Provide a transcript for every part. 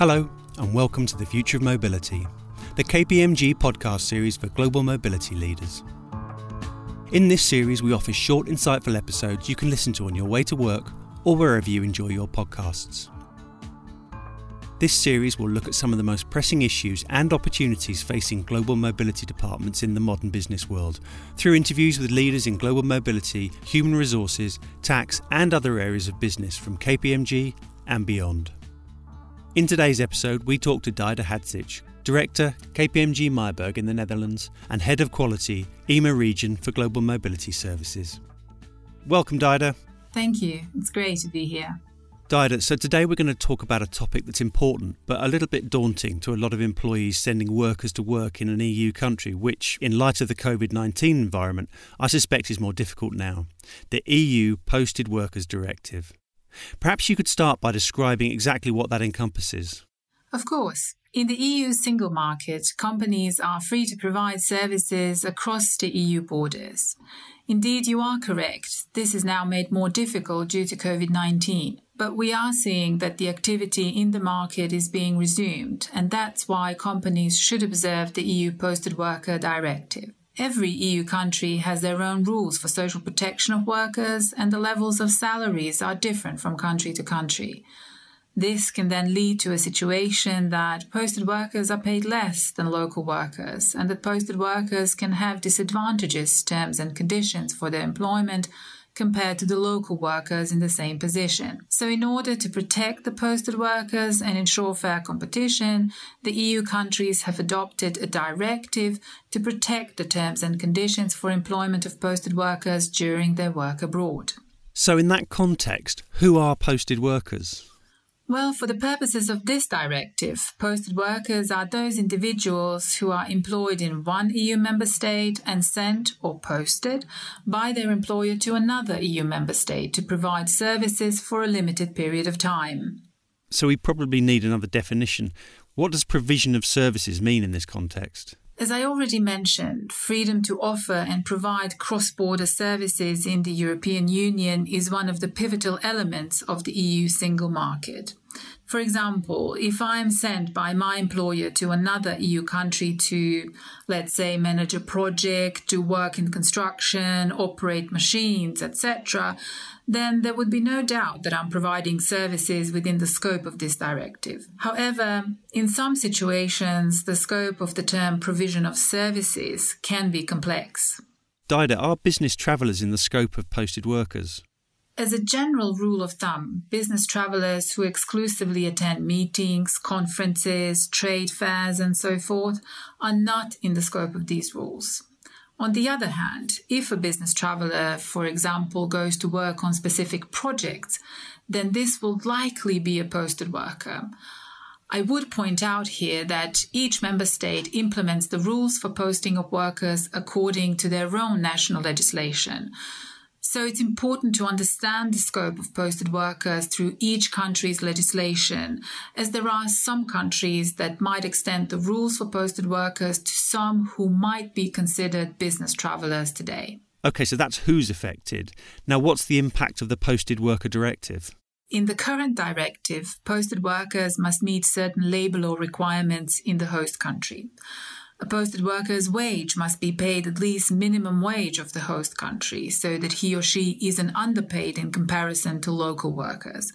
Hello, and welcome to the Future of Mobility, the KPMG podcast series for global mobility leaders. In this series, we offer short, insightful episodes you can listen to on your way to work or wherever you enjoy your podcasts. This series will look at some of the most pressing issues and opportunities facing global mobility departments in the modern business world through interviews with leaders in global mobility, human resources, tax, and other areas of business from KPMG and beyond. In today's episode, we talk to Dida Hadzic, Director, KPMG Meijburg in the Netherlands, and Head of Quality, EMA Region for Global Mobility Services. Welcome, Dida. Thank you. It's great to be here. Dida, so today we're going to talk about a topic that's important but a little bit daunting to a lot of employees sending workers to work in an EU country, which, in light of the COVID 19 environment, I suspect is more difficult now the EU Posted Workers Directive. Perhaps you could start by describing exactly what that encompasses. Of course. In the EU single market, companies are free to provide services across the EU borders. Indeed, you are correct. This is now made more difficult due to COVID 19. But we are seeing that the activity in the market is being resumed, and that's why companies should observe the EU Posted Worker Directive. Every EU country has their own rules for social protection of workers, and the levels of salaries are different from country to country. This can then lead to a situation that posted workers are paid less than local workers, and that posted workers can have disadvantages terms and conditions for their employment compared to the local workers in the same position. So, in order to protect the posted workers and ensure fair competition, the EU countries have adopted a directive to protect the terms and conditions for employment of posted workers during their work abroad. So, in that context, who are posted workers? Well, for the purposes of this directive, posted workers are those individuals who are employed in one EU member state and sent or posted by their employer to another EU member state to provide services for a limited period of time. So we probably need another definition. What does provision of services mean in this context? As I already mentioned, freedom to offer and provide cross border services in the European Union is one of the pivotal elements of the EU single market. For example, if I am sent by my employer to another EU country to, let's say, manage a project, to work in construction, operate machines, etc., then there would be no doubt that I'm providing services within the scope of this directive. However, in some situations, the scope of the term provision of services can be complex. Dida, are business travellers in the scope of posted workers? As a general rule of thumb, business travelers who exclusively attend meetings, conferences, trade fairs, and so forth are not in the scope of these rules. On the other hand, if a business traveler, for example, goes to work on specific projects, then this will likely be a posted worker. I would point out here that each member state implements the rules for posting of workers according to their own national legislation. So it's important to understand the scope of posted workers through each country's legislation, as there are some countries that might extend the rules for posted workers to some who might be considered business travelers today. Okay, so that's who's affected. Now, what's the impact of the Posted Worker Directive? In the current directive, posted workers must meet certain labour law requirements in the host country. A posted worker's wage must be paid at least minimum wage of the host country so that he or she isn't underpaid in comparison to local workers.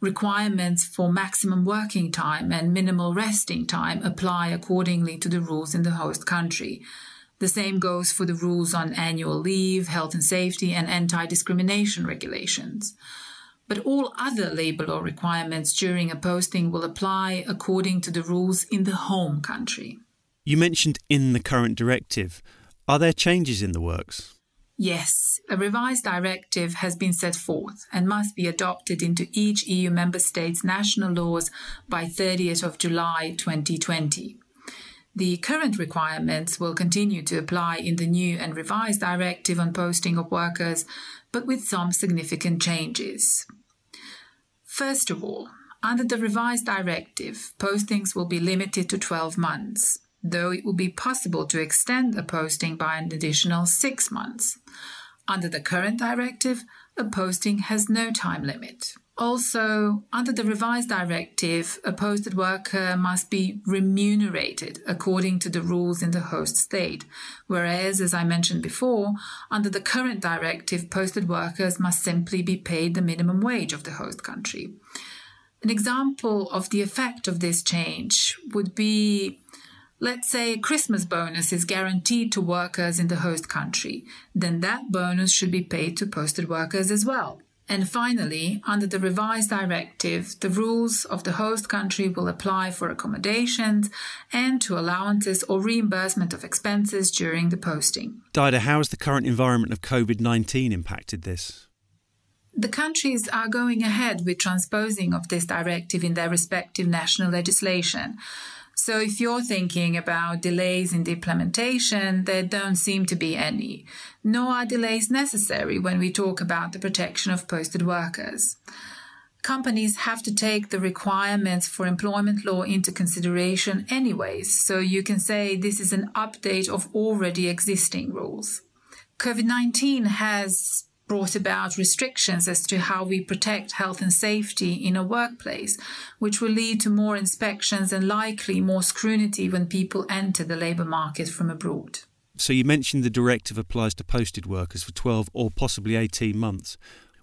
Requirements for maximum working time and minimal resting time apply accordingly to the rules in the host country. The same goes for the rules on annual leave, health and safety, and anti discrimination regulations. But all other labour law requirements during a posting will apply according to the rules in the home country. You mentioned in the current directive. Are there changes in the works? Yes, a revised directive has been set forth and must be adopted into each EU member state's national laws by 30th of July 2020. The current requirements will continue to apply in the new and revised directive on posting of workers, but with some significant changes. First of all, under the revised directive, postings will be limited to 12 months though it will be possible to extend a posting by an additional six months. Under the current directive, a posting has no time limit. Also, under the revised directive, a posted worker must be remunerated according to the rules in the host state, whereas, as I mentioned before, under the current directive, posted workers must simply be paid the minimum wage of the host country. An example of the effect of this change would be Let's say a Christmas bonus is guaranteed to workers in the host country, then that bonus should be paid to posted workers as well. And finally, under the revised directive, the rules of the host country will apply for accommodations and to allowances or reimbursement of expenses during the posting. Dida, how has the current environment of COVID 19 impacted this? The countries are going ahead with transposing of this directive in their respective national legislation. So if you're thinking about delays in the implementation, there don't seem to be any, nor are delays necessary when we talk about the protection of posted workers. Companies have to take the requirements for employment law into consideration anyways, so you can say this is an update of already existing rules. COVID 19 has brought about restrictions as to how we protect health and safety in a workplace, which will lead to more inspections and likely more scrutiny when people enter the labour market from abroad. So, you mentioned the directive applies to posted workers for 12 or possibly 18 months.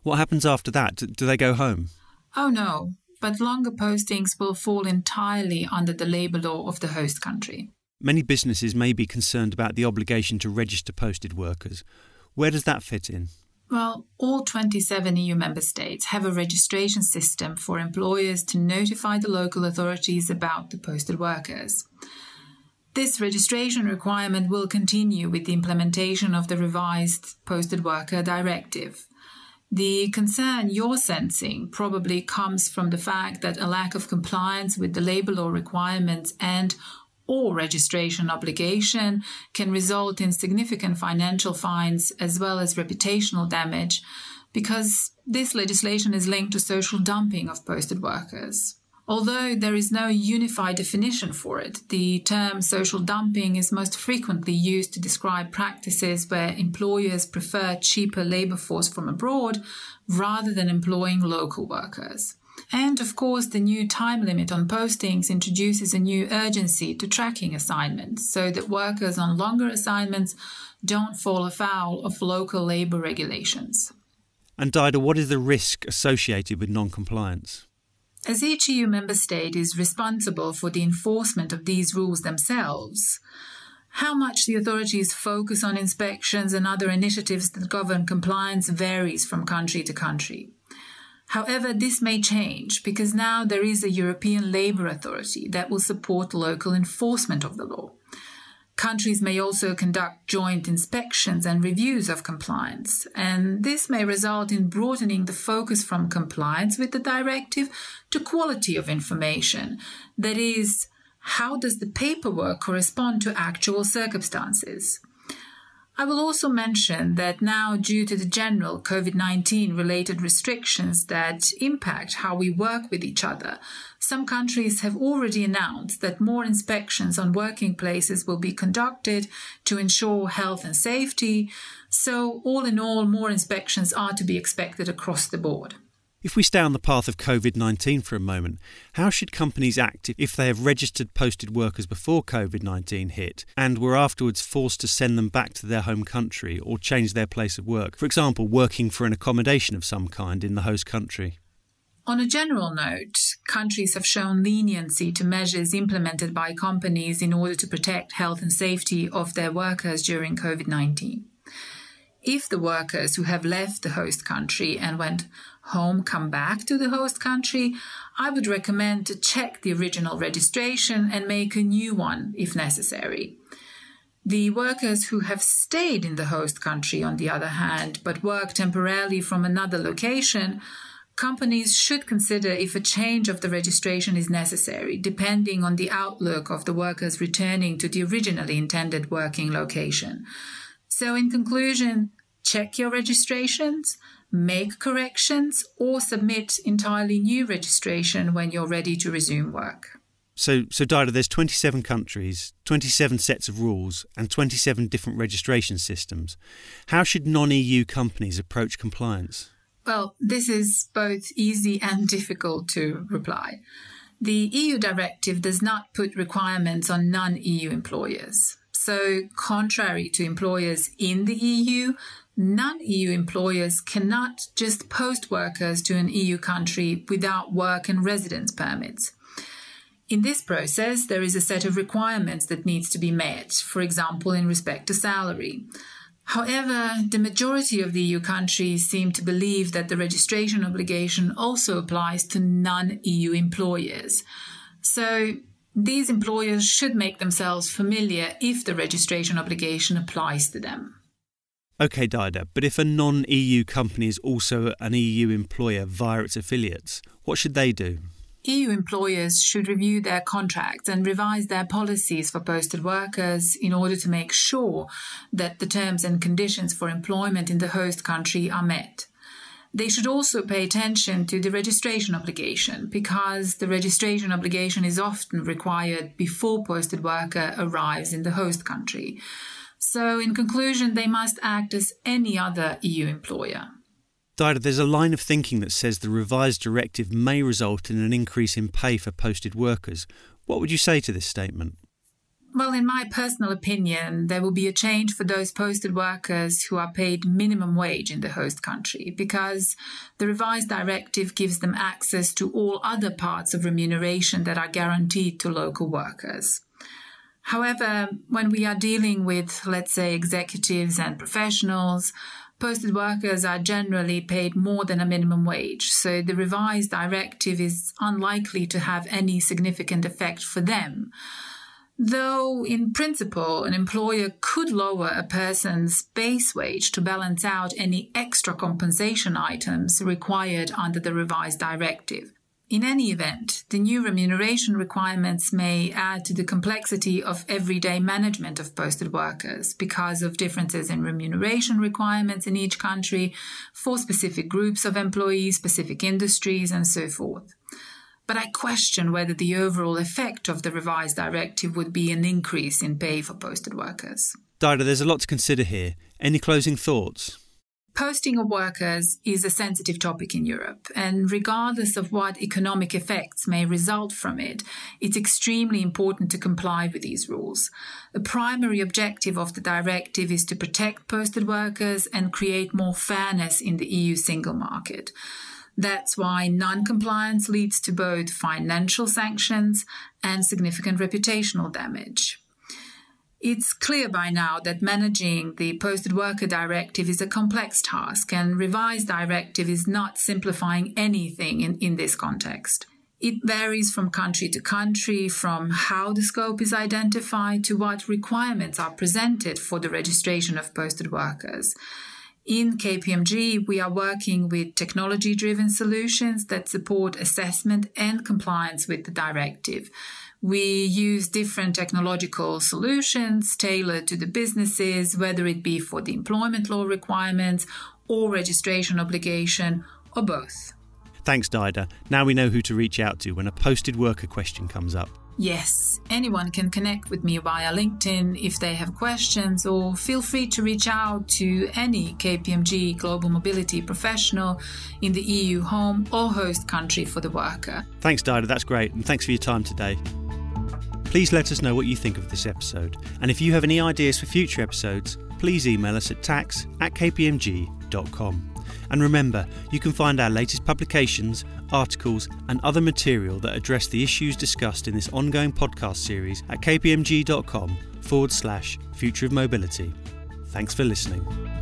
What happens after that? Do they go home? Oh, no, but longer postings will fall entirely under the labour law of the host country. Many businesses may be concerned about the obligation to register posted workers. Where does that fit in? Well, all 27 EU member states have a registration system for employers to notify the local authorities about the posted workers. This registration requirement will continue with the implementation of the revised Posted Worker Directive. The concern you're sensing probably comes from the fact that a lack of compliance with the labour law requirements and or registration obligation can result in significant financial fines as well as reputational damage because this legislation is linked to social dumping of posted workers. Although there is no unified definition for it, the term social dumping is most frequently used to describe practices where employers prefer cheaper labor force from abroad rather than employing local workers. And of course, the new time limit on postings introduces a new urgency to tracking assignments so that workers on longer assignments don't fall afoul of local labour regulations. And Dida, what is the risk associated with non compliance? As each EU member state is responsible for the enforcement of these rules themselves, how much the authorities focus on inspections and other initiatives that govern compliance varies from country to country. However, this may change because now there is a European Labour Authority that will support local enforcement of the law. Countries may also conduct joint inspections and reviews of compliance, and this may result in broadening the focus from compliance with the directive to quality of information. That is, how does the paperwork correspond to actual circumstances? I will also mention that now, due to the general COVID 19 related restrictions that impact how we work with each other, some countries have already announced that more inspections on working places will be conducted to ensure health and safety. So, all in all, more inspections are to be expected across the board. If we stay on the path of COVID 19 for a moment, how should companies act if they have registered posted workers before COVID 19 hit and were afterwards forced to send them back to their home country or change their place of work? For example, working for an accommodation of some kind in the host country. On a general note, countries have shown leniency to measures implemented by companies in order to protect health and safety of their workers during COVID 19. If the workers who have left the host country and went home come back to the host country, I would recommend to check the original registration and make a new one if necessary. The workers who have stayed in the host country, on the other hand, but work temporarily from another location, companies should consider if a change of the registration is necessary, depending on the outlook of the workers returning to the originally intended working location. So, in conclusion, check your registrations make corrections, or submit entirely new registration when you're ready to resume work. So, so Dida, there's 27 countries, 27 sets of rules, and 27 different registration systems. How should non-EU companies approach compliance? Well, this is both easy and difficult to reply. The EU directive does not put requirements on non EU employers. So, contrary to employers in the EU, non EU employers cannot just post workers to an EU country without work and residence permits. In this process, there is a set of requirements that needs to be met, for example, in respect to salary. However, the majority of the EU countries seem to believe that the registration obligation also applies to non EU employers. So, these employers should make themselves familiar if the registration obligation applies to them. OK, Daida, but if a non EU company is also an EU employer via its affiliates, what should they do? EU employers should review their contracts and revise their policies for posted workers in order to make sure that the terms and conditions for employment in the host country are met. They should also pay attention to the registration obligation because the registration obligation is often required before posted worker arrives in the host country. So, in conclusion, they must act as any other EU employer. Daida, there's a line of thinking that says the revised directive may result in an increase in pay for posted workers. What would you say to this statement? Well, in my personal opinion, there will be a change for those posted workers who are paid minimum wage in the host country because the revised directive gives them access to all other parts of remuneration that are guaranteed to local workers. However, when we are dealing with, let's say, executives and professionals, posted workers are generally paid more than a minimum wage, so the revised directive is unlikely to have any significant effect for them. Though, in principle, an employer could lower a person's base wage to balance out any extra compensation items required under the revised directive. In any event, the new remuneration requirements may add to the complexity of everyday management of posted workers because of differences in remuneration requirements in each country for specific groups of employees, specific industries, and so forth. But I question whether the overall effect of the revised directive would be an increase in pay for posted workers. Daida, there's a lot to consider here. Any closing thoughts? Posting of workers is a sensitive topic in Europe, and regardless of what economic effects may result from it, it's extremely important to comply with these rules. The primary objective of the directive is to protect posted workers and create more fairness in the EU single market. That's why non compliance leads to both financial sanctions and significant reputational damage. It's clear by now that managing the posted worker directive is a complex task, and revised directive is not simplifying anything in, in this context. It varies from country to country, from how the scope is identified to what requirements are presented for the registration of posted workers. In KPMG, we are working with technology driven solutions that support assessment and compliance with the directive. We use different technological solutions tailored to the businesses, whether it be for the employment law requirements or registration obligation or both. Thanks, Dida. Now we know who to reach out to when a posted worker question comes up. Yes, anyone can connect with me via LinkedIn if they have questions, or feel free to reach out to any KPMG Global Mobility professional in the EU home or host country for the worker. Thanks, Dida. That's great. And thanks for your time today. Please let us know what you think of this episode. And if you have any ideas for future episodes, please email us at tax at kpmg.com. And remember, you can find our latest publications, articles, and other material that address the issues discussed in this ongoing podcast series at kpmg.com forward slash future of mobility. Thanks for listening.